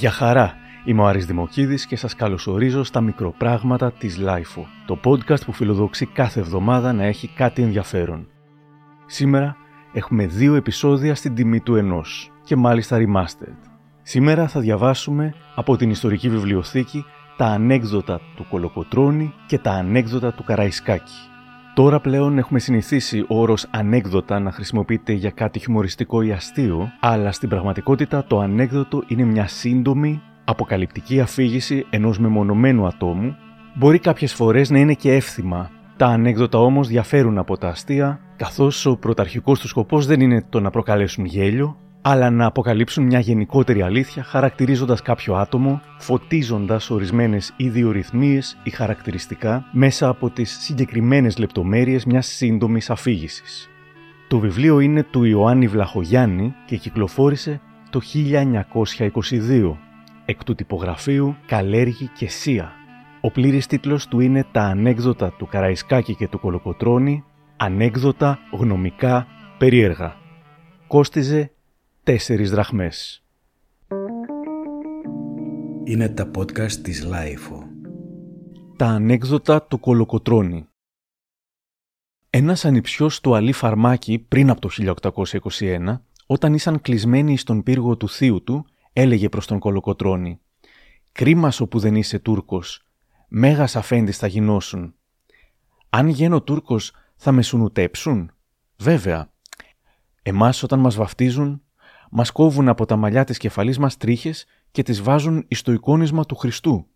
Γεια χαρά! Είμαι ο Άρης Δημοκίδης και σας καλωσορίζω στα μικροπράγματα της LIFO, το podcast που φιλοδοξεί κάθε εβδομάδα να έχει κάτι ενδιαφέρον. Σήμερα έχουμε δύο επεισόδια στην τιμή του ενός και μάλιστα remastered. Σήμερα θα διαβάσουμε από την ιστορική βιβλιοθήκη τα ανέκδοτα του Κολοκοτρώνη και τα ανέκδοτα του Καραϊσκάκη. Τώρα πλέον έχουμε συνηθίσει ο όρος ανέκδοτα να χρησιμοποιείται για κάτι χιουμοριστικό ή αστείο, αλλά στην πραγματικότητα το ανέκδοτο είναι μια σύντομη, αποκαλυπτική αφήγηση ενός μεμονωμένου ατόμου, μπορεί κάποιες φορές να είναι και εύθυμα. Τα ανέκδοτα όμως διαφέρουν από τα αστεία, καθώς ο πρωταρχικός τους σκοπός δεν είναι το να προκαλέσουν γέλιο, αλλά να αποκαλύψουν μια γενικότερη αλήθεια χαρακτηρίζοντας κάποιο άτομο, φωτίζοντας ορισμένες ιδιορυθμίες ή χαρακτηριστικά μέσα από τις συγκεκριμένες λεπτομέρειες μιας σύντομης αφήγησης. Το βιβλίο είναι του Ιωάννη Βλαχογιάννη και κυκλοφόρησε το 1922 εκ του τυπογραφείου Καλέργη και Σία. Ο πλήρης τίτλος του είναι «Τα ανέκδοτα του Καραϊσκάκη και του Κολοκοτρώνη, ανέκδοτα γνωμικά περίεργα». Κόστιζε τέσσερις δραχμές. Είναι τα podcast της LiFO. Τα ανέκδοτα του Κολοκοτρώνη Ένας ανιψιός του Αλή Φαρμάκη πριν από το 1821, όταν ήσαν κλεισμένοι στον πύργο του θείου του, έλεγε προς τον Κολοκοτρώνη «Κρίμα που δεν είσαι Τούρκος, μέγας αφέντης θα γινώσουν. Αν γίνω Τούρκος θα με σουνουτέψουν. Βέβαια, εμάς όταν μας βαφτίζουν μας κόβουν από τα μαλλιά της κεφαλής μας τρίχες και τις βάζουν εις το εικόνισμα του Χριστού.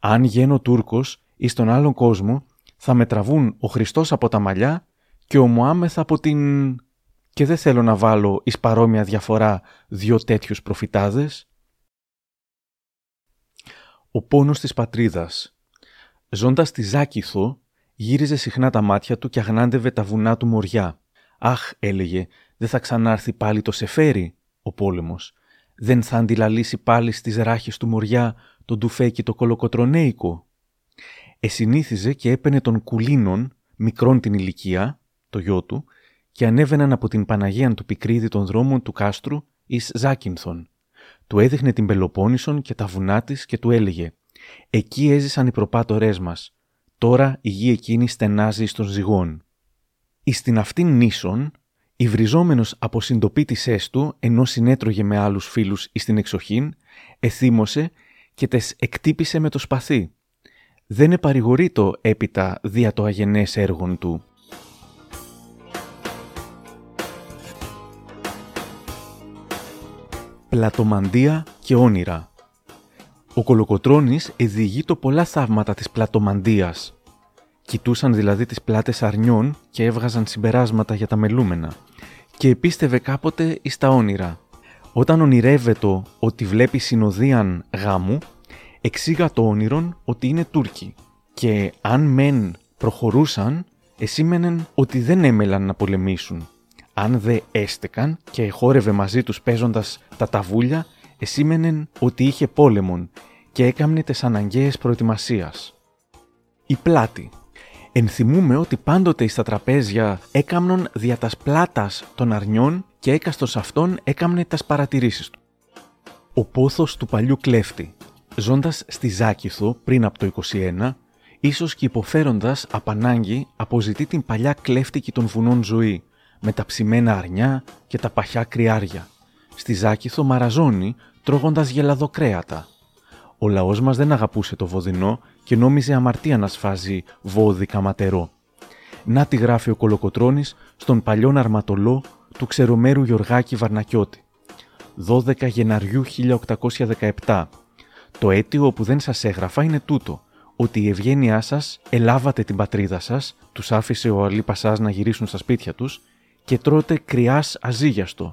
Αν γίνω Τούρκος ή στον άλλον κόσμο, θα με τραβούν ο Χριστός από τα μαλλιά και ο Μωάμεθ από την. Και δεν θέλω να βάλω εις παρόμοια διαφορά δύο τέτοιους προφητάδες. Ο πόνος της πατρίδας. Ζώντας στη Ζάκηθο, γύριζε συχνά τα μάτια του και αγνάντευε τα βουνά του μοριά. «Αχ», έλεγε, «δεν θα ξανάρθει πάλι το σεφέρι» ο πόλεμος. Δεν θα αντιλαλήσει πάλι στις ράχες του μοριά τον τουφέκι το κολοκοτρονέικο. Εσυνήθιζε και έπαινε τον κουλίνων, μικρόν την ηλικία, το γιο του, και ανέβαιναν από την Παναγία του Πικρίδη των δρόμων του κάστρου εις Ζάκυνθον. Του έδειχνε την Πελοπόννησον και τα βουνά της και του έλεγε «Εκεί έζησαν οι προπάτορές μας. Τώρα η γη εκείνη στενάζει στον ζυγόν». Εις την αυτήν νήσον Υβριζόμενος από συντοπίτησές του, ενώ συνέτρωγε με άλλους φίλους εις την εξοχήν, εθύμωσε και τες εκτύπησε με το σπαθί. Δεν επαρηγορείτο έπειτα δια το αγενές έργον του. Πλατομαντία και όνειρα Ο Κολοκοτρώνης εδηγεί το πολλά θαύματα της πλατομαντίας, Κοιτούσαν δηλαδή τις πλάτες αρνιών και έβγαζαν συμπεράσματα για τα μελούμενα. Και επίστευε κάποτε εις τα όνειρα. Όταν ονειρεύεται ότι βλέπει συνοδείαν γάμου, εξήγα το όνειρον ότι είναι Τούρκοι. Και αν μεν προχωρούσαν, εσήμενεν ότι δεν έμελαν να πολεμήσουν. Αν δε έστεκαν και χόρευε μαζί τους παίζοντας τα ταβούλια, εσήμενεν ότι είχε πόλεμον και έκαμνε τις αναγκαίες προετοιμασίας. Η πλάτη Ενθυμούμε ότι πάντοτε στα τραπέζια έκαμνον δια τας πλάτας των αρνιών και έκαστος αυτών έκαμνε τας παρατηρήσεις του. Ο πόθος του παλιού κλέφτη. Ζώντας στη Ζάκηθο πριν από το 21, ίσως και υποφέροντας απανάγκη αποζητεί την παλιά κλέφτικη των βουνών ζωή, με τα ψημένα αρνιά και τα παχιά κρυάρια. Στη Ζάκηθο μαραζώνει τρώγοντας γελαδοκρέατα. Ο λαός μας δεν αγαπούσε το βοδινό και νόμιζε αμαρτία να σφάζει βόδι καματερό. Να τη γράφει ο Κολοκοτρώνης στον παλιόν αρματολό του ξερομέρου Γιωργάκη Βαρνακιώτη. 12 Γεναριού 1817. Το αίτιο που δεν σας έγραφα είναι τούτο, ότι η ευγένειά σας ελάβατε την πατρίδα σας, τους άφησε ο Αλή Πασάς να γυρίσουν στα σπίτια τους και τρώτε κρυάς αζίγιαστο.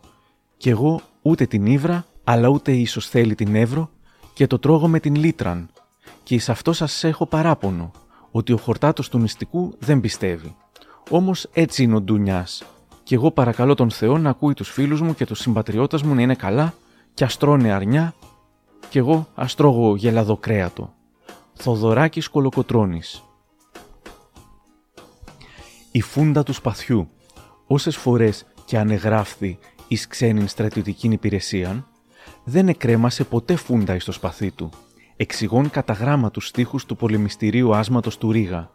Κι εγώ ούτε την ύβρα, αλλά ούτε ίσως θέλει την εύρο και το τρώγω με την λίτραν, και εις αυτό σας έχω παράπονο, ότι ο χορτάτος του μυστικού δεν πιστεύει. Όμως έτσι είναι ο Ντουνιάς και εγώ παρακαλώ τον Θεό να ακούει τους φίλους μου και τους συμπατριώτες μου να είναι καλά και αστρώνε αρνιά και εγώ αστρώγω γελαδοκρέατο. Θοδωράκης Κολοκοτρώνης Η φούντα του σπαθιού Όσες φορές και ανεγράφθη εις ξένην στρατιωτικήν υπηρεσίαν, δεν εκρέμασε ποτέ φούντα στο σπαθί του. Εξηγών κατά γράμμα τους στίχους του πολεμιστηρίου άσματος του Ρίγα.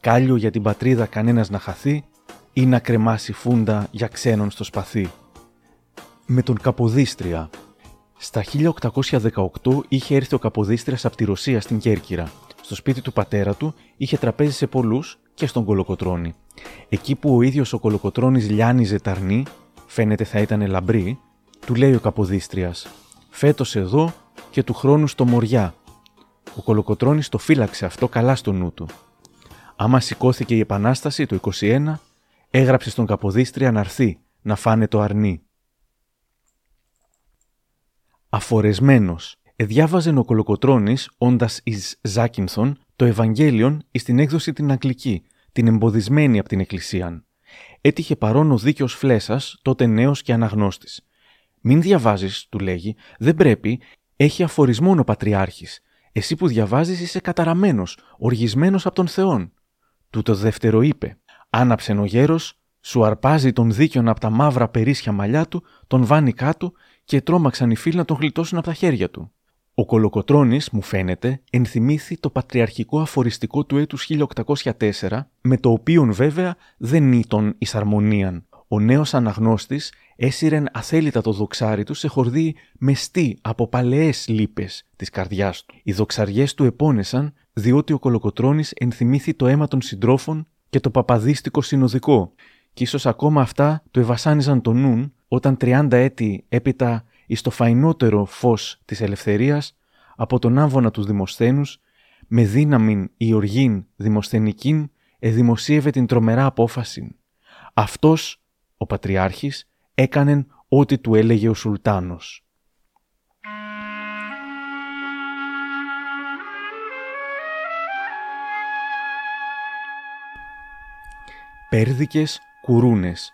Κάλιο για την πατρίδα κανένας να χαθεί ή να κρεμάσει φούντα για ξένον στο σπαθί. Με τον Καποδίστρια. Στα 1818 είχε έρθει ο Καποδίστριας από τη Ρωσία στην Κέρκυρα. Στο σπίτι του πατέρα του είχε τραπέζι σε πολλούς και στον Κολοκοτρώνη. Εκεί που ο ίδιος ο Κολοκοτρώνης λιάνιζε ταρνή, φαίνεται θα ήταν λαμπρή, του λέει ο Καποδίστριας «Φέτος εδώ και του χρόνου στο Μοριά». Ο Κολοκοτρώνης το φύλαξε αυτό καλά στο νου του. Άμα σηκώθηκε η Επανάσταση το 21, έγραψε στον Καποδίστρια να έρθει, να φάνε το αρνί. Αφορεσμένος, εδιάβαζε ο Κολοκοτρώνης, όντας εις Ζάκινθον, το Ευαγγέλιον εις την έκδοση την Αγγλική, την εμποδισμένη από την Εκκλησίαν. Έτυχε παρόν ο δίκαιος Φλέσσα, τότε νέος και αναγνώστης. Μην διαβάζεις, του λέγει, δεν πρέπει, έχει αφορισμό ο Πατριάρχης. Εσύ που διαβάζεις είσαι καταραμένος, οργισμένος από τον Θεόν. Του το δεύτερο είπε. Άναψε ο γέρος, σου αρπάζει τον δίκαιον από τα μαύρα περίσσια μαλλιά του, τον βάνει κάτω και τρόμαξαν οι φίλοι να τον γλιτώσουν από τα χέρια του. Ο Κολοκοτρώνης, μου φαίνεται, ενθυμήθη το πατριαρχικό αφοριστικό του έτους 1804, με το οποίον βέβαια δεν ήταν εις αρμονίαν. Ο νέος αναγνώστης έσυρεν αθέλητα το δοξάρι του σε χορδί μεστή από παλαιές λύπες της καρδιάς του. Οι δοξαριές του επώνεσαν διότι ο Κολοκοτρώνης ενθυμήθη το αίμα των συντρόφων και το παπαδίστικο συνοδικό και ίσως ακόμα αυτά του ευασάνιζαν το νουν όταν 30 έτη έπειτα εις το φαϊνότερο φως της ελευθερίας από τον άμβονα τους Δημοσθένους με δύναμην η οργήν δημοσθενικήν εδημοσίευε την τρομερά απόφαση. Αυτός, ο Πατριάρχης, έκανεν ό,τι του έλεγε ο Σουλτάνος. Πέρδικες κουρούνες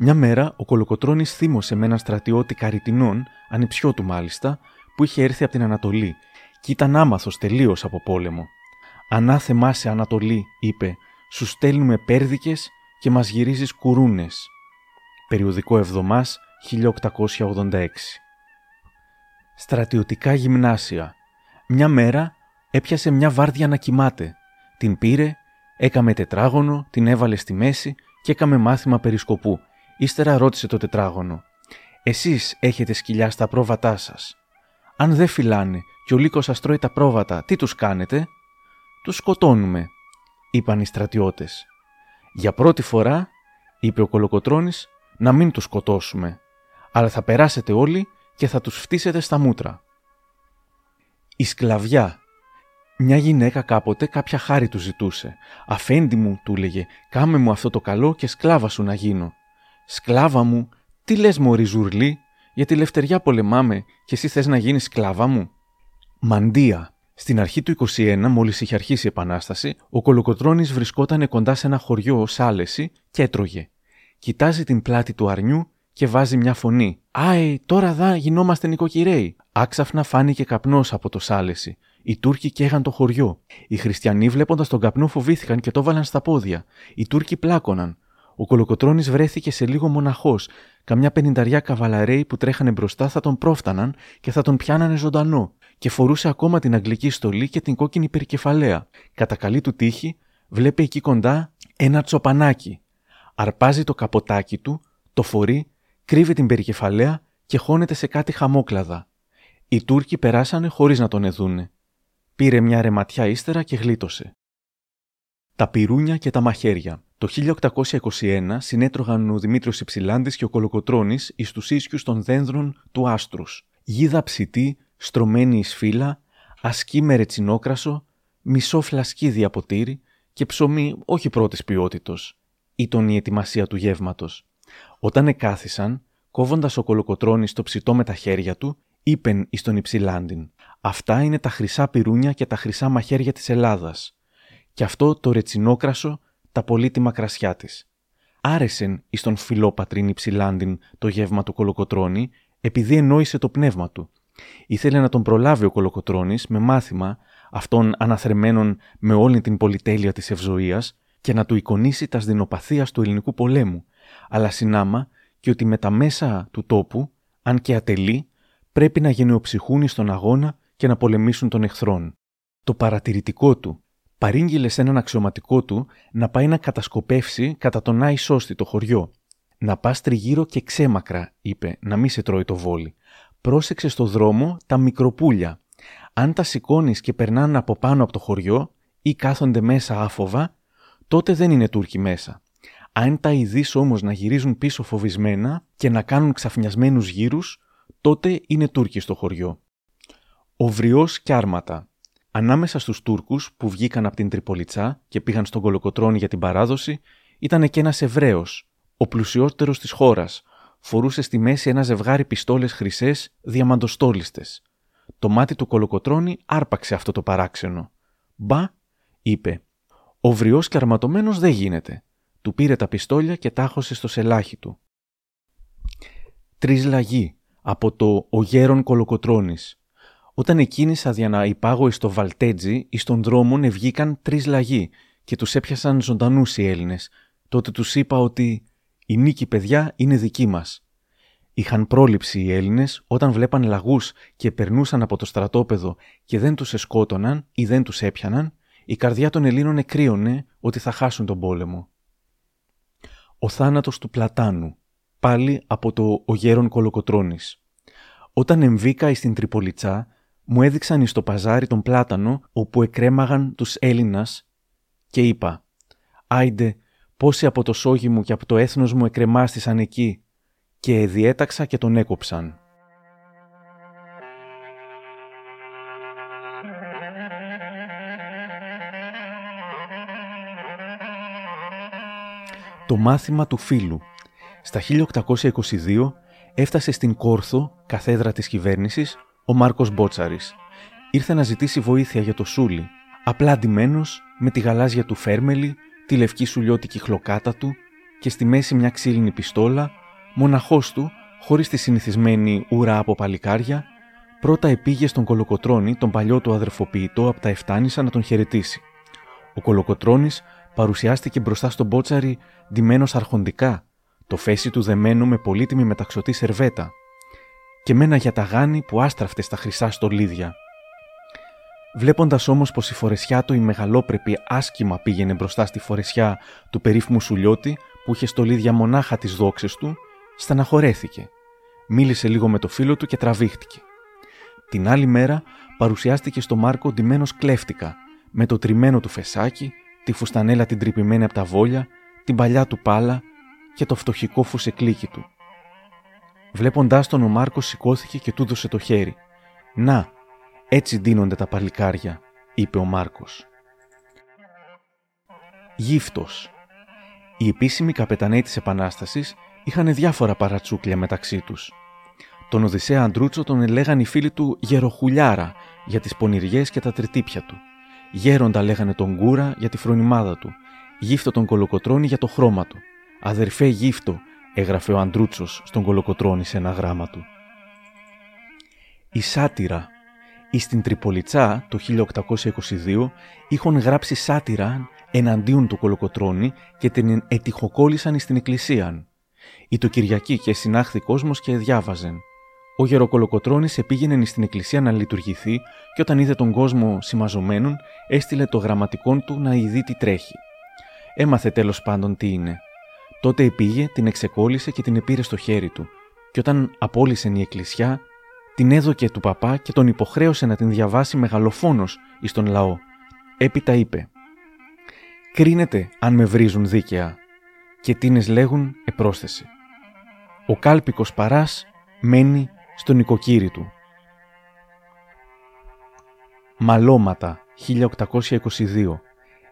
μια μέρα ο Κολοκοτρόνη θύμωσε με έναν στρατιώτη καριτινών, ανιψιό του μάλιστα, που είχε έρθει από την Ανατολή και ήταν άμαθος τελείως από πόλεμο. Ανάθεμά σε Ανατολή, είπε, σου στέλνουμε πέρδικες και μας γυρίζεις κουρούνες. Περιοδικό Εβδομάς 1886. Στρατιωτικά γυμνάσια. Μια μέρα έπιασε μια βάρδια να κοιμάται. Την πήρε, έκαμε τετράγωνο, την έβαλε στη μέση και έκαμε μάθημα περισκοπού Ύστερα ρώτησε το τετράγωνο. Εσείς έχετε σκυλιά στα πρόβατά σας. Αν δεν φυλάνε και ο λύκος σας τρώει τα πρόβατα, τι τους κάνετε; Τους σκοτώνουμε, είπαν οι στρατιώτες. Για πρώτη φορά, είπε ο Κολοκοτρώνης, να μην τους σκοτώσουμε, αλλά θα περάσετε όλοι και θα τους φτύσετε στα μούτρα. Η σκλαβιά. Μια γυναίκα κάποτε κάποια χάρη του ζητούσε. «Αφέντη μου», του έλεγε, «κάμε μου αυτό το καλό και σκλάβα σου να γίνω». Σκλάβα μου, τι λες μωρή ζουρλή, για τη λευτεριά πολεμάμε και εσύ θες να γίνεις σκλάβα μου; Μαντία. Στην αρχή του 21, μόλις είχε αρχίσει η Επανάσταση, ο Κολοκοτρόνη βρισκόταν κοντά σε ένα χωριό ως άλεση και έτρωγε. Κοιτάζει την πλάτη του αρνιού και βάζει μια φωνή. Άι, τώρα δα γινόμαστε νοικοκυρέοι. Άξαφνα φάνηκε καπνός από το σάλεση. Οι Τούρκοι καίγαν το χωριό. Οι χριστιανοί βλέποντας τον καπνό φοβήθηκαν και το βάλαν στα πόδια. Οι Τούρκοι πλάκωναν. Ο Κολοκοτρόνη βρέθηκε σε λίγο μοναχός. Καμιά πενινταριά καβαλαρέοι που τρέχανε μπροστά θα τον πρόφταναν και θα τον πιάνανε ζωντανό. Και φορούσε ακόμα την αγγλική στολή και την κόκκινη περικεφαλαία. Κατά καλή του τύχη, βλέπει εκεί κοντά ένα τσοπανάκι. Αρπάζει το καποτάκι του, το φορεί, κρύβει την περικεφαλαία και χώνεται σε κάτι χαμόκλαδα. Οι Τούρκοι περάσανε χωρίς να τον εδούνε. Πήρε μια ρεματιά ύστερα και γλίτωσε. Τα πυρούνια και τα μαχαίρια. Το 1821 συνέτρωγαν ο Δημήτριος Υψηλάντης και ο Κολοκοτρόνη εις τους ίσιου των δένδρων του άστρους. Γίδα ψητή, στρωμένη εις φύλλα, ασκή με ρετσινόκρασο, μισό φλασκίδι από τύρι και ψωμί όχι πρώτης ποιότητος. Ήταν η ετοιμασία του γεύματος. Όταν εκάθισαν, κόβοντας ο Κολοκοτρόνη το ψητό με τα χέρια του, είπεν εις τον Υψηλάντην. Αυτά είναι τα χρυσά πυρούνια και τα χρυσά μαχαίρια της Ελλάδας. Και αυτό το ρετσινόκρασο τα πολύτιμα κρασιά της. Άρεσεν εις τον φιλόπατριν υψηλάντην το γεύμα του Κολοκοτρώνη, επειδή ενόησε το πνεύμα του. Ήθελε να τον προλάβει ο Κολοκοτρώνης με μάθημα αυτών αναθρεμένων με όλη την πολυτέλεια της ευζοία και να του εικονίσει τα σδηνοπαθία του ελληνικού πολέμου, αλλά συνάμα και ότι με τα μέσα του τόπου, αν και ατελεί, πρέπει να γενναιοψυχούν στον αγώνα και να πολεμήσουν τον εχθρόν. Το παρατηρητικό του παρήγγειλε σε έναν αξιωματικό του να πάει να κατασκοπεύσει κατά τον Άι Σώστη το χωριό. Να πας τριγύρω και ξέμακρα, είπε, να μην σε τρώει το βόλι. Πρόσεξε στο δρόμο τα μικροπούλια. Αν τα σηκώνεις και περνάνε από πάνω από το χωριό ή κάθονται μέσα άφοβα, τότε δεν είναι Τούρκοι μέσα. Αν τα ειδεί όμως να γυρίζουν πίσω φοβισμένα και να κάνουν ξαφνιασμένους γύρους, τότε είναι Τούρκοι στο χωριό. Οβριό και άρματα. Ανάμεσα στους Τούρκους που βγήκαν από την Τριπολιτσά και πήγαν στον Κολοκοτρόνη για την παράδοση, ήταν και ένας Εβραίος, ο πλουσιότερος της χώρας. Φορούσε στη μέση ένα ζευγάρι πιστόλες χρυσές διαμαντοστόλιστες. Το μάτι του Κολοκοτρόνη άρπαξε αυτό το παράξενο. Μπα, είπε. Ο βριός και αρματωμένος δεν γίνεται. Του πήρε τα πιστόλια και τάχωσε στο σελάχι του. Τρεις λαγοί από το «Ο γέρον Κολοκοτρώνης». Όταν εκκίνησα για να υπάγω στο Βαλτέτζι, εις των δρόμων ευγήκαν τρεις λαγοί και τους έπιασαν ζωντανούς οι Έλληνες. Τότε τους είπα ότι «Η νίκη, παιδιά, είναι δική μας». Είχαν πρόληψη οι Έλληνες όταν βλέπαν λαγούς και περνούσαν από το στρατόπεδο και δεν τους εσκότωναν ή δεν τους έπιαναν, η καρδιά των Ελλήνων εκρύωνε ότι θα χάσουν τον πόλεμο. Ο θάνατος του Πλατάνου, πάλι από το «Ο γέρον Κολοκοτρώνης». Όταν εμβήκα στην Τριπολιτσά, μου έδειξαν στο παζάρι τον πλάτανο όπου εκρέμαγαν τους Έλληνας και είπα «Άιντε, πόσοι από το σόγι μου και από το έθνος μου εκρεμάστησαν εκεί» και διέταξα και τον έκοψαν. Το μάθημα του φίλου Στα 1822 έφτασε στην Κόρθο, καθέδρα της κυβέρνησης, ο Μάρκος Μπότσαρης. Ήρθε να ζητήσει βοήθεια για το Σούλι, απλά αντιμένος, με τη γαλάζια του φέρμελη, τη λευκή σουλιώτικη χλοκάτα του και στη μέση μια ξύλινη πιστόλα, μοναχός του, χωρίς τη συνηθισμένη ουρά από παλικάρια, πρώτα επήγε στον Κολοκοτρώνη, τον παλιό του αδερφοποιητό από τα Εφτάνησα, να τον χαιρετήσει. Ο Κολοκοτρώνης παρουσιάστηκε μπροστά στον Μπότσαρη ντυμένος αρχοντικά, το φέση του δεμένο με πολύτιμη μεταξωτή σερβέτα, και με ένα γιαταγάνι που άστραφτε στα χρυσά στολίδια. Βλέποντας όμως πως η φορεσιά του η μεγαλόπρεπη άσκημα πήγαινε μπροστά στη φορεσιά του περίφημου Σουλιώτη που είχε στολίδια μονάχα τις δόξες του, στεναχωρέθηκε. Μίλησε λίγο με το φίλο του και τραβήχτηκε. Την άλλη μέρα παρουσιάστηκε στο Μάρκο ντυμένος κλέφτικα, με το τριμμένο του φεσάκι, τη φουστανέλα την τρυπημένη από τα βόλια, την παλιά του πάλα και το φτωχικό φουσεκλίκι του. Βλέποντάς τον ο Μάρκος σηκώθηκε και του δώσε το χέρι. «Να, έτσι ντύνονται τα παλικάρια», είπε ο Μάρκος. Γύφτος Οι επίσημοι καπεταναίοι της Επανάστασης είχαν διάφορα παρατσούκλια μεταξύ τους. Τον Οδυσσέα Αντρούτσο τον ελέγαν οι φίλοι του Γεροχουλιάρα για τις πονηριές και τα τριτύπια του. Γέροντα λέγανε τον Κούρα για τη φρονιμάδα του. Γύφτο τον Κολοκοτρώνη για το χρώμα του. Αδερφέ γύφτο, έγραφε ο Αντρούτσος στον Κολοκοτρώνη σε ένα γράμμα του. Η σάτυρα. Εις στην Τριπολιτσά το 1822 είχαν γράψει σάτυρα εναντίον του Κολοκοτρώνη και την ετυχοκόλλησαν στην εκκλησία. Η το Κυριακή και συνάχθη κόσμος και διάβαζεν. Ο Γεροκολοκοτρώνης επήγαινε στην εκκλησία να λειτουργηθεί και όταν είδε τον κόσμο σημαζομένον, έστειλε το γραμματικό του να ειδεί τι τρέχει. Έμαθε τέλος πάντων τι είναι. Τότε επήγε, την εξεκόλλησε και την επήρε στο χέρι του, και όταν απόλυσε η εκκλησιά, την έδωκε του παπά και τον υποχρέωσε να την διαβάσει μεγαλοφόνος εις τον λαό. Έπειτα είπε «Κρίνεται αν με βρίζουν δίκαια» και τίνες λέγουν επρόσθεση. Ο κάλπικος παράς μένει στο νοικοκύρι του. Μαλώματα 1822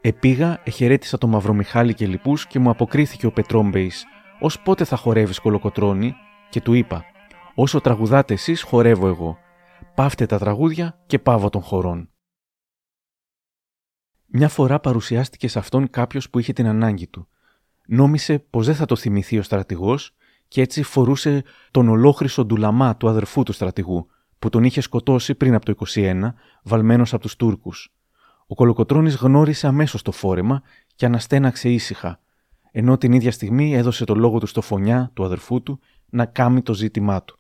Επήγα, εχαιρέτησα τον Μαυρομιχάλη και λοιπούς και μου αποκρίθηκε ο Πετρόμπεϊς «Ως πότε θα χορεύεις κολοκοτρώνη» και του είπα «Όσο τραγουδάτε εσείς χορεύω εγώ. Πάυτε τα τραγούδια και πάβω των χορών». Μια φορά παρουσιάστηκε σε αυτόν κάποιος που είχε την ανάγκη του. Νόμισε πως δεν θα το θυμηθεί ο στρατηγός και έτσι φορούσε τον ολόχρυσο ντουλαμά του αδερφού του στρατηγού, που τον είχε σκοτώσει πριν από το 21, βαλμένος από τους Τούρκους. Ο Κολοκοτρόνη γνώρισε αμέσως το φόρεμα και αναστέναξε ήσυχα, ενώ την ίδια στιγμή έδωσε το λόγο του στο φωνιά του αδερφού του να κάμει το ζήτημά του.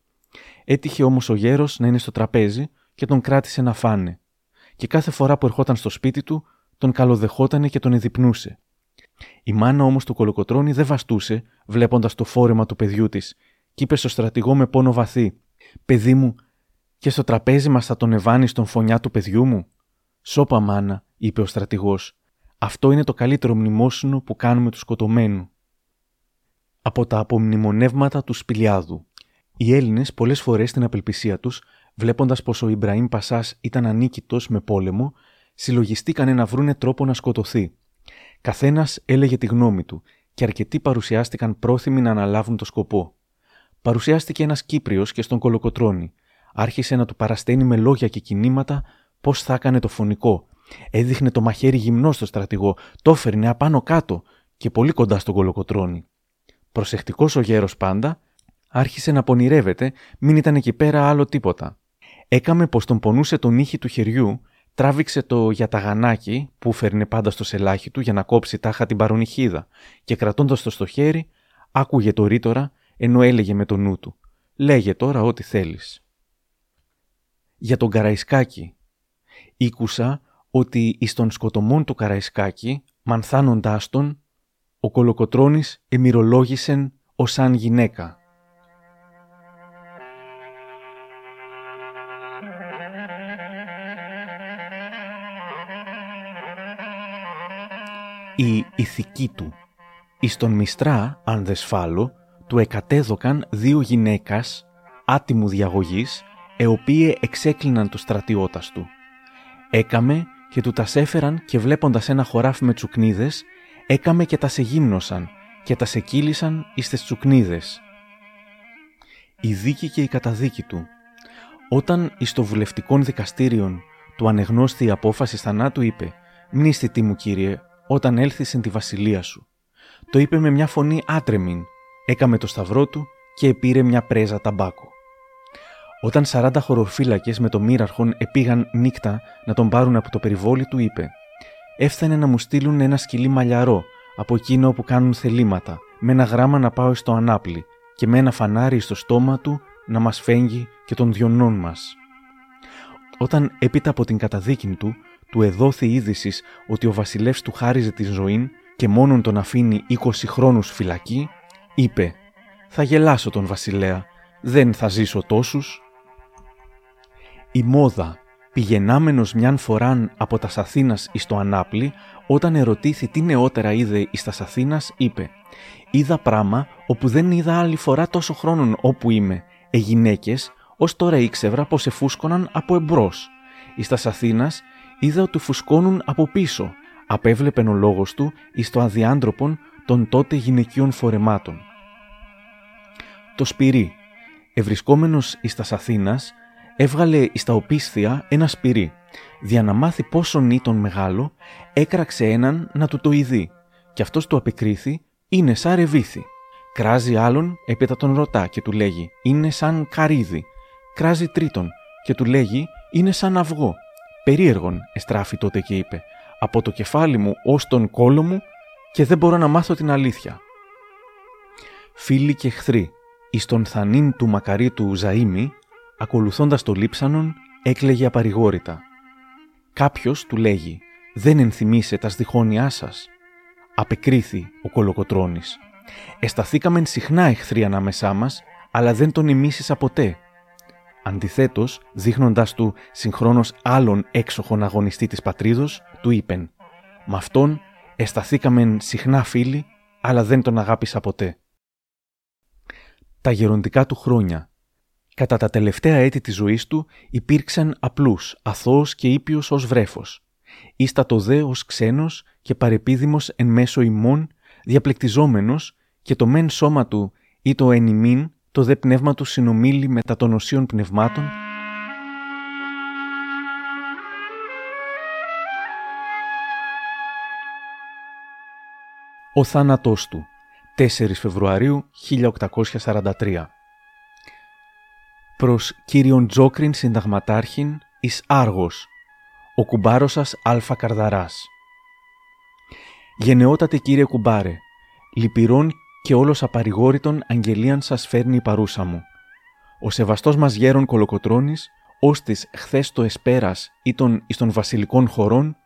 Έτυχε όμως ο γέρος να είναι στο τραπέζι και τον κράτησε να φάνε. Και κάθε φορά που ερχόταν στο σπίτι του, τον καλοδεχότανε και τον εδειπνούσε. Η μάνα όμως του κολοκοτρόνη δεν βαστούσε, βλέποντας το φόρεμα του παιδιού της, και είπε στο στρατηγό με πόνο βαθύ: Παιδί μου, και στο τραπέζι μας θα τον ευάνει στον φωνιά του παιδιού μου. Σώπα, μάνα, είπε ο στρατηγός. Αυτό είναι το καλύτερο μνημόσυνο που κάνουμε του σκοτωμένου. Από τα απομνημονεύματα του Σπηλιάδου. Οι Έλληνες πολλές φορές στην απελπισία τους, βλέποντας πως ο Ιμπραήμ Πασάς ήταν ανίκητος με πόλεμο, συλλογιστήκανε να βρούνε τρόπο να σκοτωθεί. Καθένας έλεγε τη γνώμη του και αρκετοί παρουσιάστηκαν πρόθυμοι να αναλάβουν το σκοπό. Παρουσιάστηκε ένας Κύπριος και στον Κολοκοτρόνη. Άρχισε να του παρασταίνει με λόγια και κινήματα πώς θα έκανε το φωνικό. Έδειχνε το μαχαίρι γυμνό στο στρατηγό, το έφερνε απάνω κάτω και πολύ κοντά στον Κολοκοτρόνη. Προσεκτικός ο γέρος πάντα, άρχισε να πονηρεύεται, μην ήταν εκεί πέρα άλλο τίποτα. Έκαμε πως τον πονούσε τον ήχη του χεριού τράβηξε το γιαταγανάκι που φέρνε πάντα στο σελάχι του για να κόψει τάχα την παρονυχίδα και κρατώντας το στο χέρι, άκουγε το ρήτορα ενώ έλεγε με το νου του «Λέγε τώρα ό,τι θέλεις». Για τον Καραϊσκάκη Ήκουσα ότι εις τον σκοτωμόν του Καραϊσκάκη, μανθάνοντάς τον, ο Κολοκοτρώνης εμυρολόγησεν ως σαν γυναίκα. Η ηθική του. Εις τον Μιστρά, αν δες σφάλω, του εκατέδωκαν δύο γυναίκας άτιμου διαγωγής, εοπίε εξέκλειναν το στρατιώτας του. Έκαμε και του τας έφεραν και βλέποντας ένα χωράφι με τσουκνίδες, έκαμε και τας σε γύμνωσαν και τας σε κύλησαν εις τες τσουκνίδες. Η δίκη και η καταδίκη του. Όταν εις το βουλευτικών δικαστήριον του ανεγνώστη η απόφαση θανάτου είπε «Μνήστη μου κύριε, όταν έλθει τη βασιλεία σου. Το είπε με μια φωνή άτρεμην, έκαμε το σταυρό του και επήρε μια πρέζα ταμπάκο. Όταν 40 χωροφύλακες με το μοίραρχον επήγαν νύχτα να τον πάρουν από το περιβόλι του, είπε: Έφτανε να μου στείλουν ένα σκυλί μαλλιαρό από εκείνο που κάνουν θελήματα, με ένα γράμμα να πάω στο ανάπλη και με ένα φανάρι στο στόμα του να μας φέγγει και των διονών μας. Όταν έπειτα από την καταδίκη του του εδόθη είδησης ότι ο βασιλεύς του χάριζε τη ζωή και μόνον τον αφήνει 20 χρόνους φυλακή, είπε «Θα γελάσω τον βασιλέα, δεν θα ζήσω τόσους». Η μόδα, πηγενάμενος μιαν φοράν από τας Αθήνας εις το Ανάπλη, όταν ερωτήθη τι νεότερα είδε εις τας Αθήνας, είπε «Είδα πράμα όπου δεν είδα άλλη φορά τόσο χρόνων όπου είμαι, ε γυναίκες, ως τώρα ήξευρα πως εφούσκωναν από εμπρός. Εις τας Αθήνας είδα ότι φουσκώνουν από πίσω, απέβλεπεν ο λόγος του εις το αδιάντροπον των τότε γυναικείων φορεμάτων. Το σπυρί, ευρισκόμενος εις τας Αθήνας, έβγαλε εις τα οπίσθια ένα σπυρί. Δια να μάθει πόσον ήταν μεγάλο, έκραξε έναν να του το ειδεί, και αυτός του απεκρίθη «Είναι σαν ρεβίθι». Κράζει άλλον, έπειτα τον ρωτά και του λέγει «Είναι σαν καρύδι». Κράζει τρίτον και του λέγει «Είναι σαν αυγό». Περίεργον, εστράφη τότε και είπε, από το κεφάλι μου ως τον κόλο μου και δεν μπορώ να μάθω την αλήθεια. Φίλοι και εχθροί, εις τον θανίν του μακαρίτου Ζαΐμι, ακολουθώντας το λείψανον, έκλαιγε απαρηγόρητα. Κάποιος του λέγει «Δεν ενθυμίσε τα σδιχόνια σας». Απεκρίθη ο κολοκοτρώνης. «Εσταθήκαμεν συχνά εχθροί ανάμεσά μας, αλλά δεν τον ημίσισα ποτέ. Αντιθέτως, δείχνοντα του συγχρόνως άλλον έξοχον αγωνιστή της πατρίδος, του είπεν: «Με αυτόν εσταθήκαμεν συχνά φίλοι, αλλά δεν τον αγάπησα ποτέ». Τα γεροντικά του χρόνια. Κατά τα τελευταία έτη της ζωής του υπήρξαν απλούς, αθώος και ήπιος ως βρέφος. Ίστατο δε ως ξένος και παρεπίδημος εν μέσω ημών, διαπλεκτιζόμενος και το μεν σώμα του ή το εν ημίν το δε πνεύμα του συνομίλει μετά των οσίων πνευμάτων; Ο θάνατός του 4 Φεβρουαρίου 1843 Προς κύριον Τζόκριν συνταγματάρχην εις Άργος ο κουμπάρος σας Αλφα Καρδαράς. Γενναιότατε κύριε κουμπάρε, λυπηρών και όλος απαρηγόρητον αγγελίαν σας φέρνει η παρούσα μου. Ο σεβαστός μας γέρον Κολοκοτρώνης, ως της χθες το εσπέρας ή των εις των βασιλικών χωρών,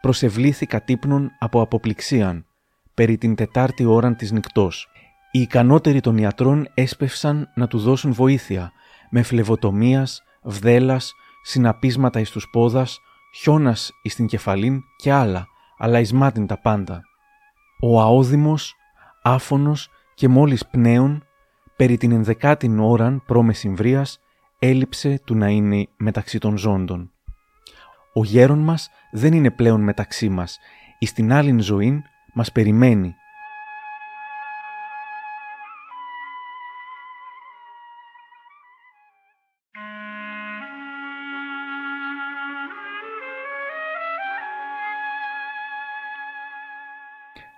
προσευλήθη κατύπνων από αποπληξίαν, περί την τετάρτη ώραν της νυχτός. Οι ικανότεροι των ιατρών έσπευσαν να του δώσουν βοήθεια, με φλεβοτομίας, βδέλας, συναπίσματα εις τους πόδας, χιόνας εις την κεφαλήν και άλλα, αλλά εις μάτιν τα πάντα. Ο αόδημος, άφωνος και μόλις πνέων, περί την ενδεκάτην ώραν προμεσημβρίας, έλειψε του να είναι μεταξύ των ζώντων. Ο γέρον μας δεν είναι πλέον μεταξύ μας, εις την άλλην ζωήν μας περιμένει.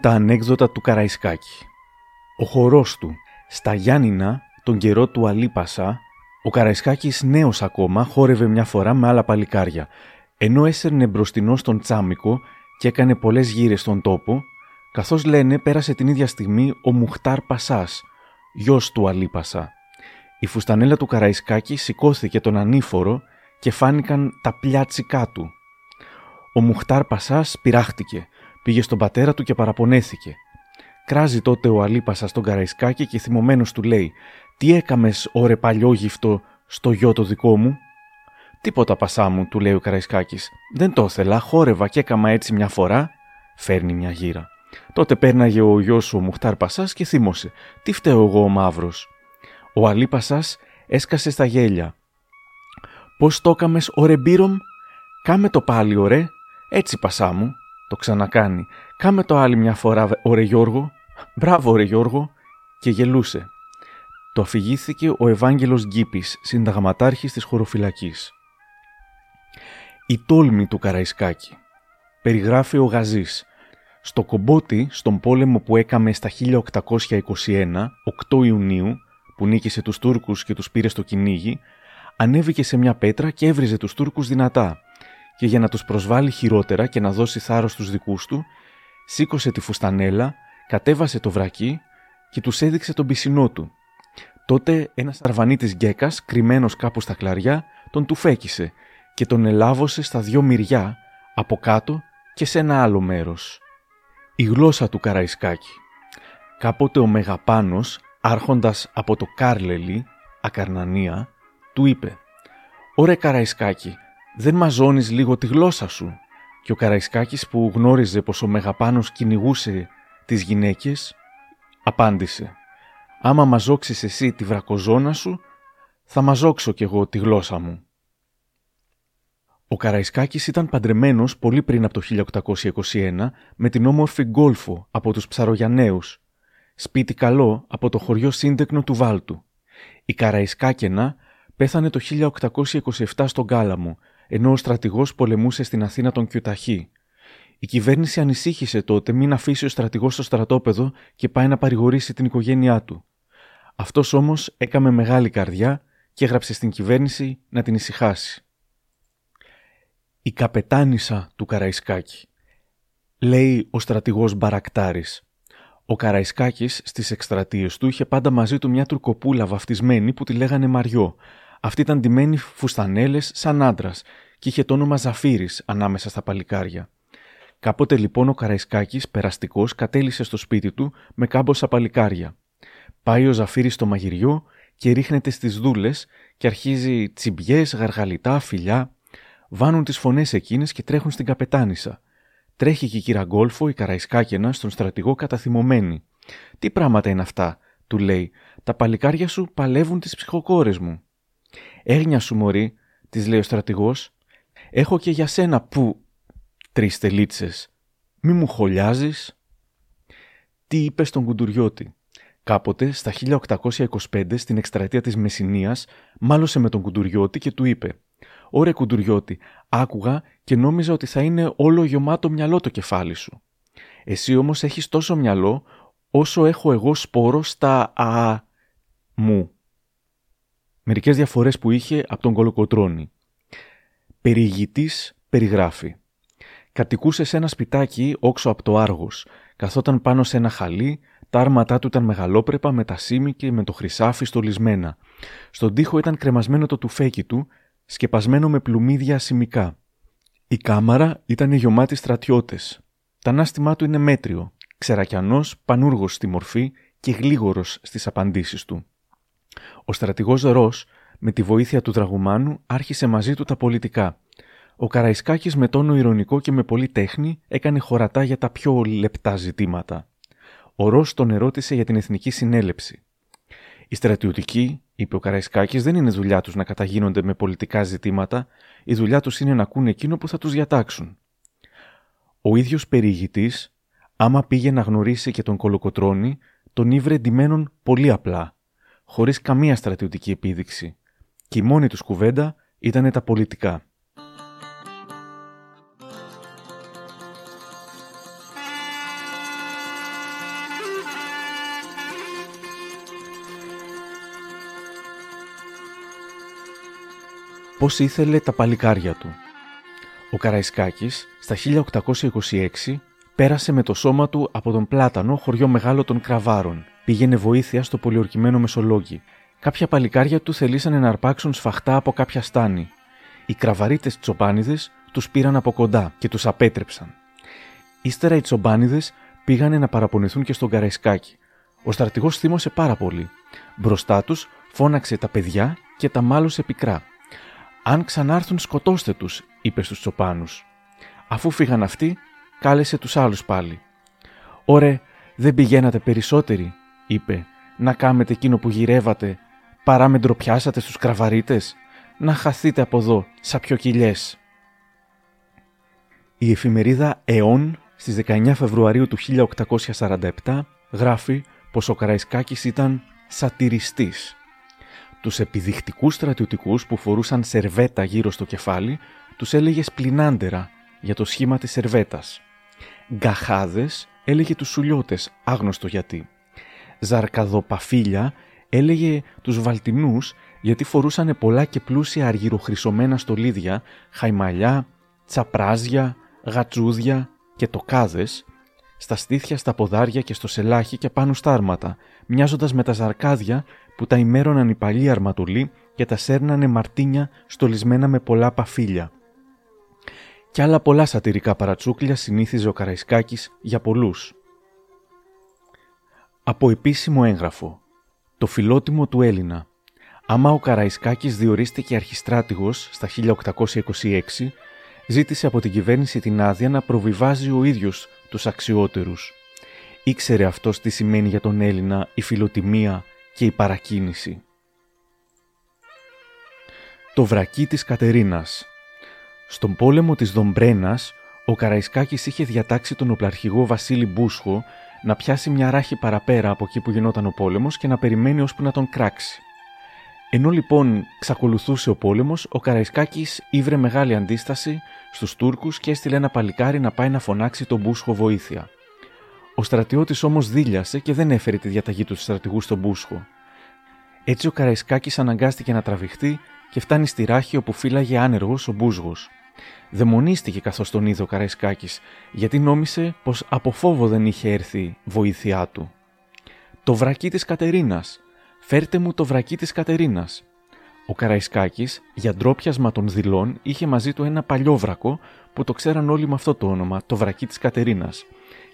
Τα ανέκδοτα του Καραϊσκάκη Ο χορός του Στα Γιάννηνα, τον καιρό του Αλίπασα, ο Καραϊσκάκης νέος ακόμα χόρευε μια φορά με άλλα παλικάρια. Ενώ έσερνε μπροστινό στον Τσάμικο και έκανε πολλές γύρες στον τόπο, καθώς λένε πέρασε την ίδια στιγμή ο Μουχτάρ Πασάς, γιος του Αλίπασα. Η φουστανέλα του Καραϊσκάκη σηκώθηκε τον ανήφορο και φάνηκαν τα πλιάτσικά του. Ο Μουχτάρ Πασάς πειράχτηκε, πήγε στον πατέρα του και παραπονέθηκε. Κράζει τότε ο Αλίπασα στον Καραϊσκάκη και θυμωμένος του λέει: Τι έκαμες, ωρε παλιόγυφτο, στο γιο το δικό μου; Τίποτα πασά μου, του λέει ο Καραϊσκάκης. Δεν το ήθελα, χόρευα και έκαμα έτσι μια φορά. Φέρνει μια γύρα. Τότε πέρναγε ο γιος σου ο Μουχτάρ Πασάς και θύμωσε. Τι φταίω εγώ ο μαύρος; Ο Αλή Πασά έσκασε στα γέλια. Πώς το έκαμες, ωρε μπύρομ, κάμε το πάλι, ωρε. Έτσι πασά μου. Το ξανακάνει. Κάμε το άλλη μια φορά, ωρε Γιώργο. Μπράβο, ωρε Γιώργο. Και γελούσε. Το αφηγήθηκε ο Ευάγγελος Γκίπης, συνταγματάρχης της χωροφυλακής. Η τόλμη του Καραϊσκάκη. Περιγράφει ο Γαζής. Στο Κομπότι, στον πόλεμο που έκαμε στα 1821, 8 Ιουνίου, που νίκησε τους Τούρκους και τους πήρε στο κυνήγι, ανέβηκε σε μια πέτρα και έβριζε τους Τούρκους δυνατά και για να τους προσβάλλει χειρότερα και να δώσει θάρρος στους δικούς του, σήκωσε τη φουστανέλα, κατέβασε το βρακί και τους έδειξε τον πισινό του. Τότε ένας αρβανίτης γκέκας, κρυμμένος κάπου στα κλαριά, τον τουφέκησε και τον ελάβωσε στα δυο μυριά, από κάτω και σε ένα άλλο μέρος. Η γλώσσα του Καραϊσκάκη. Κάποτε ο Μεγαπάνος, άρχοντας από το Κάρλελι, Ακαρνανία, του είπε «Ωρε Καραϊσκάκη, δεν μαζώνεις λίγο τη γλώσσα σου» και ο Καραϊσκάκης που γνώριζε πως ο Μεγαπάνος κυνηγούσε τις γυναίκες, απάντησε «Άμα μαζόξεις εσύ τη βρακοζώνα σου, θα μαζόξω κι εγώ τη γλώσσα μου». Ο Καραϊσκάκης ήταν παντρεμένος πολύ πριν από το 1821 με την όμορφη Γκόλφο από τους Ψαρογιανναίους, σπίτι καλό από το χωριό σύντεκνο του Βάλτου. Η Καραϊσκάκαινα πέθανε το 1827 στον Κάλαμο, ενώ ο στρατηγός πολεμούσε στην Αθήνα τον Κιουταχή. Η κυβέρνηση ανησύχησε τότε μην αφήσει ο στρατηγός στο στρατόπεδο και πάει να παρηγορήσει την οικογένειά του. Αυτός όμως έκαμε μεγάλη καρδιά και έγραψε στην κυβέρνηση να την ησυχάσει η καπετάνισσα του Καραϊσκάκη. Λέει ο στρατηγός Μπαρακτάρης. Ο Καραϊσκάκης στις εκστρατείες του είχε πάντα μαζί του μια τουρκοπούλα βαφτισμένη που τη λέγανε Μαριό. Αυτή ήταν ντυμένη φουστανέλες σαν άντρας και είχε το όνομα Ζαφύρης ανάμεσα στα παλικάρια. Κάποτε λοιπόν ο Καραϊσκάκης, περαστικός, κατέλησε στο σπίτι του με κάμποσα παλικάρια. Πάει ο Ζαφύρης στο μαγειριό και ρίχνεται στις δούλες και αρχίζει τσιμπιές, γαργαλιτά, φιλιά, βάνουν τις φωνές εκείνες και τρέχουν στην καπετάνισσα. Τρέχει και η κύρα Γκόλφο, η καραϊσκάκαινα, στον στρατηγό καταθυμωμένη. Τι πράγματα είναι αυτά, του λέει. Τα παλικάρια σου παλεύουν τις ψυχοκόρες μου. Έγνια σου, Μωρή, της λέει ο στρατηγός. Έχω και για σένα που. Τρεις τελίτσες. Μη μου χολιάζει. Τι είπες στον Κουντουριώτη; Κάποτε, στα 1825, στην εκστρατεία της Μεσσηνίας, μάλωσε με τον Κουντουριώτη και του είπε Ωρε κουντουριώτη, άκουγα και νόμιζα ότι θα είναι όλο γεμάτο μυαλό το κεφάλι σου. Εσύ όμως έχεις τόσο μυαλό όσο έχω εγώ σπόρο στα α μου. Μερικές διαφορές που είχε από τον Κολοκοτρώνη. Περιηγητής περιγράφει. Κατοικούσε σε ένα σπιτάκι όξω από το Άργος. Καθόταν πάνω σε ένα χαλί, τα άρματά του ήταν μεγαλόπρεπα με τα σήμη και με το χρυσάφι στολισμένα. Στον τοίχο ήταν κρεμασμένο το τουφέκι του, σκεπασμένο με πλουμίδια ασημικά. Η κάμαρα ήταν γεμάτη στρατιώτες. Τα ανάστημά του είναι μέτριο, ξερακιανός, πανούργος στη μορφή και γλίγορος στις απαντήσεις του. Ο στρατηγός Ρο, με τη βοήθεια του Δραγουμάνου, άρχισε μαζί του τα πολιτικά. Ο Καραϊσκάκης με τόνο ηρωνικό και με πολλή τέχνη έκανε χωρατά για τα πιο λεπτά ζητήματα. Ο Ρος τον ερώτησε για την εθνική συνέλευση. Οι στρατιωτικοί, είπε ο Καραϊσκάκης, δεν είναι δουλειά τους να καταγίνονται με πολιτικά ζητήματα, η δουλειά τους είναι να ακούνε εκείνο που θα τους διατάξουν. Ο ίδιος περιηγητής, άμα πήγε να γνωρίσει και τον Κολοκοτρόνη, τον ήβρε εντυμένον πολύ απλά, χωρίς καμία στρατιωτική επίδειξη, και η μόνη τους κουβέντα ήταν τα πολιτικά. πώς ήθελε τα παλικάρια του. Ο Καραϊσκάκης, στα 1826, πέρασε με το σώμα του από τον Πλάτανο, χωριό μεγάλο των Κραβάρων. Πήγαινε βοήθεια στο πολιορκημένο Μεσολόγγι. Κάποια παλικάρια του θελήσανε να αρπάξουν σφαχτά από κάποια στάνη. Οι κραβαρίτες τσοπάνιδε τους πήραν από κοντά και τους απέτρεψαν. Ύστερα οι τσομπάνιδες πήγανε να παραπονηθούν και στον Καραϊσκάκη. Ο στρατηγός θύμωσε πάρα πολύ. Μπροστά τους φώναξε τα παιδιά και τα μάλωσε πικρά. Αν ξανάρθουν σκοτώστε τους, είπε στους τσοπάνους. Αφού φύγαν αυτοί, κάλεσε τους άλλους πάλι. «Ωρε, δεν πηγαίνατε περισσότεροι», είπε, «να κάμετε εκείνο που γυρεύατε, παρά με ντροπιάσατε στους κραβαρίτες, να χαθείτε από εδώ, σαν πιο κοιλιές». Η εφημερίδα «ΕΟΝ» στις 19 Φεβρουαρίου του 1847 γράφει πως ο Καραϊσκάκης ήταν σατυριστής τους επιδεικτικούς στρατιωτικούς που φορούσαν σερβέτα γύρω στο κεφάλι, τους έλεγε σπλινάντερα για το σχήμα της σερβέτας. Γκαχάδες έλεγε τους σουλιώτες, άγνωστο γιατί. Ζαρκαδοπαφίλια έλεγε τους βαλτινούς γιατί φορούσαν πολλά και πλούσια αργυροχρυσωμένα στολίδια, χαϊμαλιά, τσαπράζια, γατσούδια και τοκάδες, στα στήθια, στα ποδάρια και στο σελάχι και πάνω στα άρματα, μοιάζοντας με τα ζαρκάδια που τα ημέρωναν οι παλιοί αρματουλοί και τα σέρνανε μαρτίνια στολισμένα με πολλά παφίλια. Κι άλλα πολλά σατυρικά παρατσούκλια συνήθιζε ο Καραϊσκάκης για πολλούς. Από επίσημο έγγραφο «Το φιλότιμο του Έλληνα» Άμα ο Καραϊσκάκης διορίστηκε αρχιστράτηγος στα 1826, ζήτησε από την κυβέρνηση την άδεια να προβιβάζει ο ίδιος τους αξιότερους. Ήξερε αυτός τι σημαίνει για τον Έλληνα η φιλοτιμία και η παρακίνηση. Το βρακί της Κατερίνας Στον πόλεμο της Δομπρένας, ο Καραϊσκάκης είχε διατάξει τον οπλαρχηγό Βασίλη Μπούσχο να πιάσει μια ράχη παραπέρα από εκεί που γινόταν ο πόλεμος και να περιμένει ώσπου να τον κράξει. Ενώ λοιπόν ξακολουθούσε ο πόλεμος, ο Καραϊσκάκης ήβρε μεγάλη αντίσταση στους Τούρκους και έστειλε ένα παλικάρι να πάει να φωνάξει τον Μπούσχο βοήθεια. Ο στρατιώτης όμως δίλιασε και δεν έφερε τη διαταγή του στρατηγούς στον Μπούσχο. Έτσι ο Καραϊσκάκης αναγκάστηκε να τραβηχτεί και φτάνει στη ράχη όπου φύλαγε άνεργος ο Μπούσγος. Δαιμονίστηκε καθώς τον είδε ο Καραϊσκάκης, γιατί νόμισε πως από φόβο δεν είχε έρθει βοήθειά του. Το βρακί της Κατερίνας. Φέρτε μου το βρακί της Κατερίνας. Ο Καραϊσκάκης, για ντρόπιασμα των δηλών, είχε μαζί του ένα παλιό βρακό που το ξέραν όλοι με αυτό το όνομα, το βρακί της Κατερίνας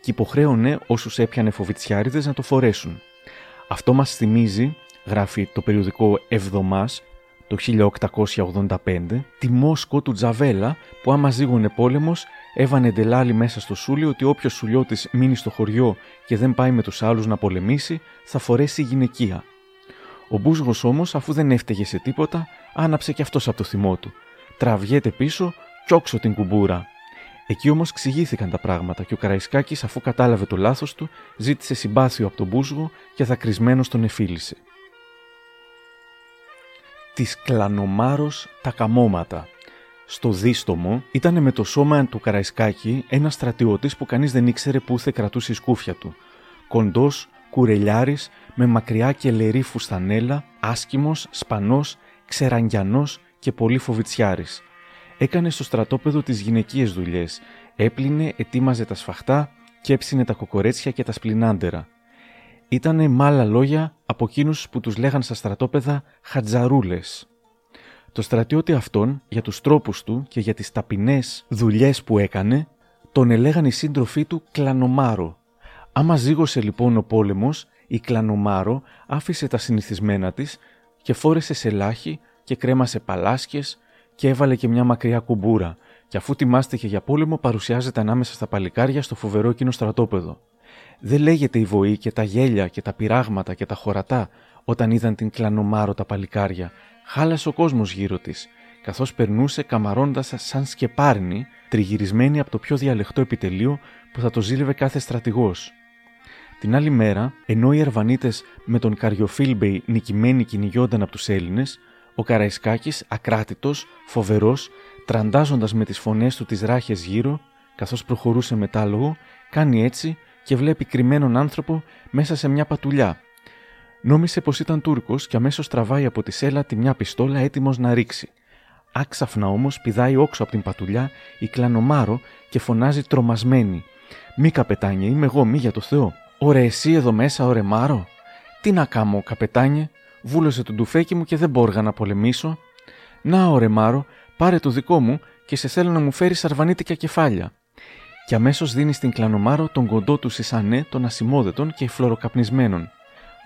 και υποχρέωνε όσους έπιανε φοβιτσιάριδες να το φορέσουν. Αυτό μας θυμίζει, γράφει το περιοδικό Εβδομάς, το 1885, τη Μόσκο του Τζαβέλα που άμα ζήγωνε πόλεμος έβανε ντελάλι μέσα στο σούλι ότι όποιος σουλιώτης μείνει στο χωριό και δεν πάει με τους άλλους να πολεμήσει θα φορέσει γυναικεία. Ο Μπούσγος όμως αφού δεν έφταιγε σε τίποτα άναψε και αυτός από το θυμό του. Τραβιέται πίσω, τσόξω την κουμπούρα Εκεί όμως ξηγήθηκαν τα πράγματα και ο Καραϊσκάκης, αφού κατάλαβε το λάθος του, ζήτησε συμπάθειο από τον Μπούσγο και δακρυσμένο τον εφίλησε. Της κλανομάρος τα καμώματα. Στο δίστομο ήταν με το σώμα του Καραϊσκάκη ένας στρατιώτης που κανείς δεν ήξερε πού θα κρατούσε η σκούφια του. Κοντός, κουρελιάρης, με μακριά και λερή φουστανέλα, άσκημος, σπανός, ξεραγγιανός και πολύ φοβιτσιάρης Έκανε στο στρατόπεδο τις γυναικείες δουλειές. Έπλυνε, ετοίμαζε τα σφαχτά και έψινε τα κοκορέτσια και τα σπλινάντερα. Ήταν με άλλα λόγια από εκείνους που τους λέγαν στα στρατόπεδα χατζαρούλες. Το στρατιώτη αυτόν, για τους τρόπους του και για τις ταπεινές δουλειές που έκανε, τον ελέγαν οι σύντροφοί του κλανομάρο. Άμα ζήγωσε λοιπόν ο πόλεμος, η κλανομάρο άφησε τα συνηθισμένα της και φόρεσε σε λάχη και κρέμασε παλάσκες και έβαλε και μια μακριά κουμπούρα και αφού τιμάστηκε για πόλεμο παρουσιάζεται ανάμεσα στα παλικάρια στο φοβερό εκείνο στρατόπεδο. Δεν λέγεται η βοή και τα γέλια και τα πειράγματα και τα χωρατά όταν είδαν την κλανομάρο τα παλικάρια. Χάλασε ο κόσμος γύρω της, καθώς περνούσε καμαρώντα σαν σκεπάρνη, τριγυρισμένη από το πιο διαλεχτό επιτελείο που θα το ζήλευε κάθε στρατηγός. Την άλλη μέρα, ενώ οι Ερβανίτε με τον Καριοφίλμπεϊ νικημένοι κυνηγιόνταν από τους Έλληνες, ο Καραϊσκάκης, ακράτητος, φοβερός, τραντάζοντας με τις φωνές του τις ράχες γύρω, καθώς προχωρούσε μετάλογο, κάνει έτσι και βλέπει κρυμμένον άνθρωπο μέσα σε μια πατουλιά. Νόμισε πως ήταν Τούρκος και αμέσως τραβάει από τη σέλα τη μια πιστόλα έτοιμος να ρίξει. Άξαφνα όμως πηδάει όξω από την πατουλιά η κλανομάρο και φωνάζει τρομασμένη. Μη καπετάνιε, είμαι εγώ, μη για το Θεό. Ωρε εσύ εδώ μέσα, ωρε Μάρο. Τι να κάνω, καπετάνιε, βούλωσε τον τουφέκι μου και δεν μπόργα να πολεμήσω. Να, ωρε Μάρο, πάρε το δικό μου και σε θέλω να μου φέρεις αρβανίτικα κεφάλια και αμέσως δίνει στην κλανομάρο τον κοντό του Σισανέ των ασημόδετων και φλωροκαπνισμένων.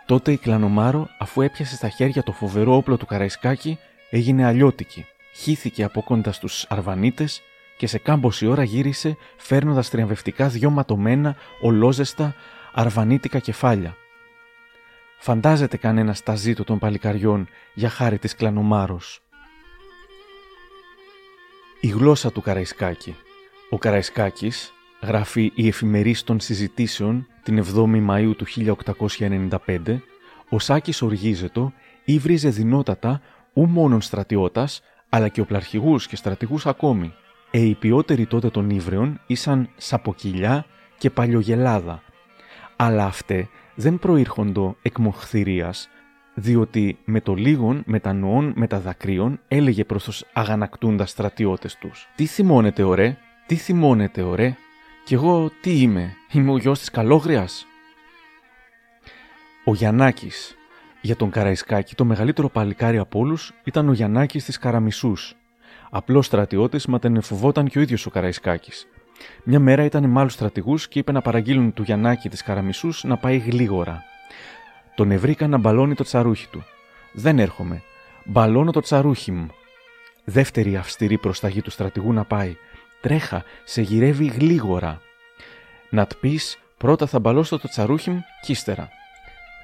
Τότε η κλανομάρο, αφού έπιασε στα χέρια το φοβερό όπλο του Καραϊσκάκη, έγινε αλλιώτικη. Χύθηκε από κοντά στους Αρβανίτες και σε κάμποση ώρα γύρισε φέρνοντας τριαμβευτικά δυο ματωμένα, ολόζεστα, αρβανίτικα κεφάλια. Φαντάζεται κανένας τα ζήτω των παλικαριών για χάρη της κλανομάρος. Η γλώσσα του Καραϊσκάκη ο Καραϊσκάκης γράφει «Η εφημερής των συζητήσεων» την 7η Μαΐου του 1895, ο Σάκης οργίζετο ήβριζε δυνότατα ου μόνον στρατιώτας, αλλά και οπλαρχηγούς και στρατηγούς ακόμη. Ε, οι ποιότεροι τότε των ύβρεων ήσαν σαποκυλιά και παλιογελάδα, αλλά αυτέ δεν προήρχοντο εκ μοχθηρίας, διότι με το λίγον μετανοών μεταδακρίων έλεγε προς τους αγανακτούντας στρατιώτες τους «Τι θυμώνετε ωραία, τι θυμώνετε, ωραία; Κι εγώ τι είμαι, είμαι ο γιος της Καλόγριας. Ο Γιαννάκης. Για τον Καραϊσκάκη το μεγαλύτερο παλικάρι από όλους ήταν ο Γιαννάκης της Καραμισούς. Απλός στρατιώτης, μα τον εφοβόταν και ο ίδιος ο Καραϊσκάκης. Μια μέρα ήταν με άλλους στρατηγούς και είπε να παραγγείλουν του Γιαννάκη της Καραμισούς να πάει γλίγορα. Τον ευρήκα να μπαλώνει το τσαρούχι του. Δεν έρχομαι. Μπαλώνω το τσαρούχι μου. Δεύτερη αυστηρή προσταγή του στρατηγού να πάει. Τρέχα, σε γυρεύει γλίγορα. Να τ πεις, πρώτα θα μπαλώσω το τσαρούχι μου κι ύστερα.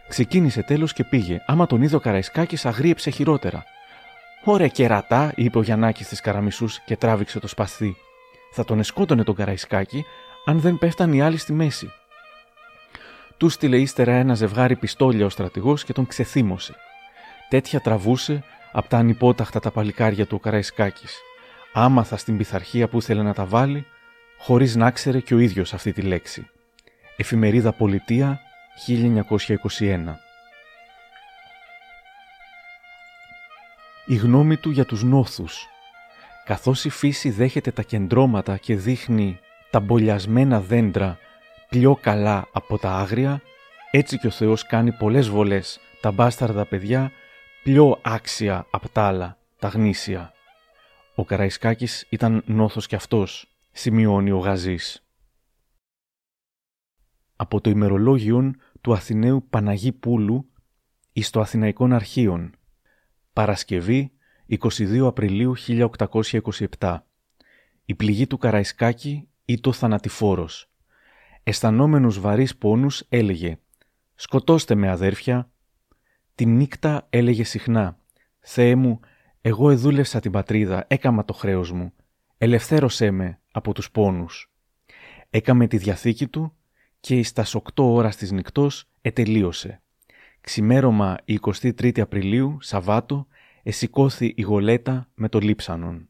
Ξεκίνησε τέλος και πήγε. Άμα τον είδε ο Καραϊσκάκης, αγρίεψε χειρότερα. Ωραία κερατά, είπε ο Γιαννάκης της Καραμισούς και τράβηξε το σπαθί. Θα τον εσκότωνε τον Καραϊσκάκη, αν δεν πέφταν οι άλλοι στη μέση. Του στείλε ύστερα ένα ζευγάρι πιστόλια ο στρατηγός και τον ξεθύμωσε. Τέτοια τραβούσε από τα ανυπόταχτα τα παλικάρια του ο Καραϊσκάκης άμαθα στην πειθαρχία που ήθελε να τα βάλει, χωρίς να ξέρε και ο ίδιος αυτή τη λέξη. Εφημερίδα Πολιτεία 1921 Η γνώμη του για τους νόθους Καθώς η φύση δέχεται τα κεντρώματα και δείχνει τα μπολιασμένα δέντρα πιο καλά από τα άγρια, έτσι και ο Θεός κάνει πολλές βολές τα μπάσταρδα παιδιά πιο άξια από τα άλλα, τα γνήσια. Ο Καραϊσκάκης ήταν νόθος κι αυτός, σημειώνει ο Γαζής. Από το ημερολόγιο του Αθηναίου Παναγί Πούλου εις το Αθηναϊκών Αρχείων. Παρασκευή 22 Απριλίου 1827. Η πληγή του Καραϊσκάκη ή το θανατηφόρος. Αισθανόμενος βαρύς πόνους έλεγε «Σκοτώστε με αδέρφια». Την νύχτα έλεγε συχνά «Θεέ μου, εγώ εδούλευσα την πατρίδα, έκαμα το χρέος μου. Ελευθέρωσέ με από τους πόνους. Έκαμε τη διαθήκη του και στα 8 ώρας της νυχτός ετελείωσε. Ξημέρωμα 23 Απριλίου, Σαββάτο, εσηκώθη η γολέτα με το λείψανον.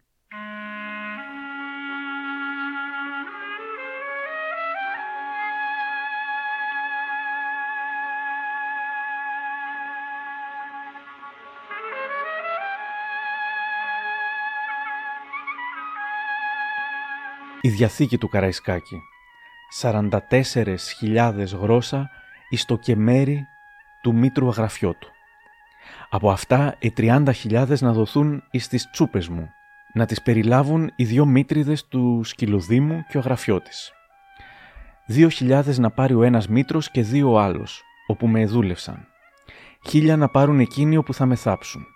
Η Διαθήκη του Καραϊσκάκη 44.000 γρόσα εις το κεμέρι του Μήτρου Αγραφιώτου. Από αυτά οι 30.000 να δοθούν εις τις τσούπες μου, να τις περιλάβουν οι δυο μήτριδες του Σκυλοδήμου και ο Αγραφιώτης. Δύο χιλιάδες να πάρει ο ένας μήτρος και δύο ο άλλος, όπου με εδούλευσαν. Χίλια να πάρουν εκείνοι όπου θα με θάψουν.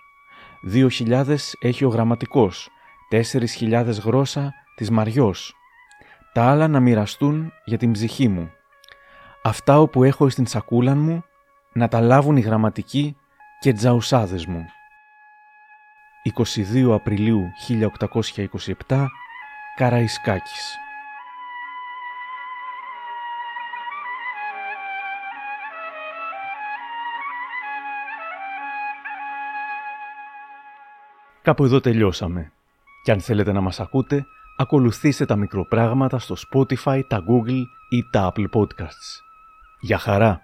Δύο χιλιάδες έχει ο γραμματικός, τέσσερις χιλιάδες γρόσα της Μαριός. Τα άλλα να μοιραστούν για την ψυχή μου. Αυτά όπου έχω στην σακούλα μου να τα λάβουν οι γραμματικοί και τζαουσάδες μου. 22 Απριλίου 1827 Καραϊσκάκης Κάπου εδώ τελειώσαμε. Και αν θέλετε να μας ακούτε, ακολουθήστε τα μικροπράγματα στο Spotify, τα Google ή τα Apple Podcasts. Για χαρά!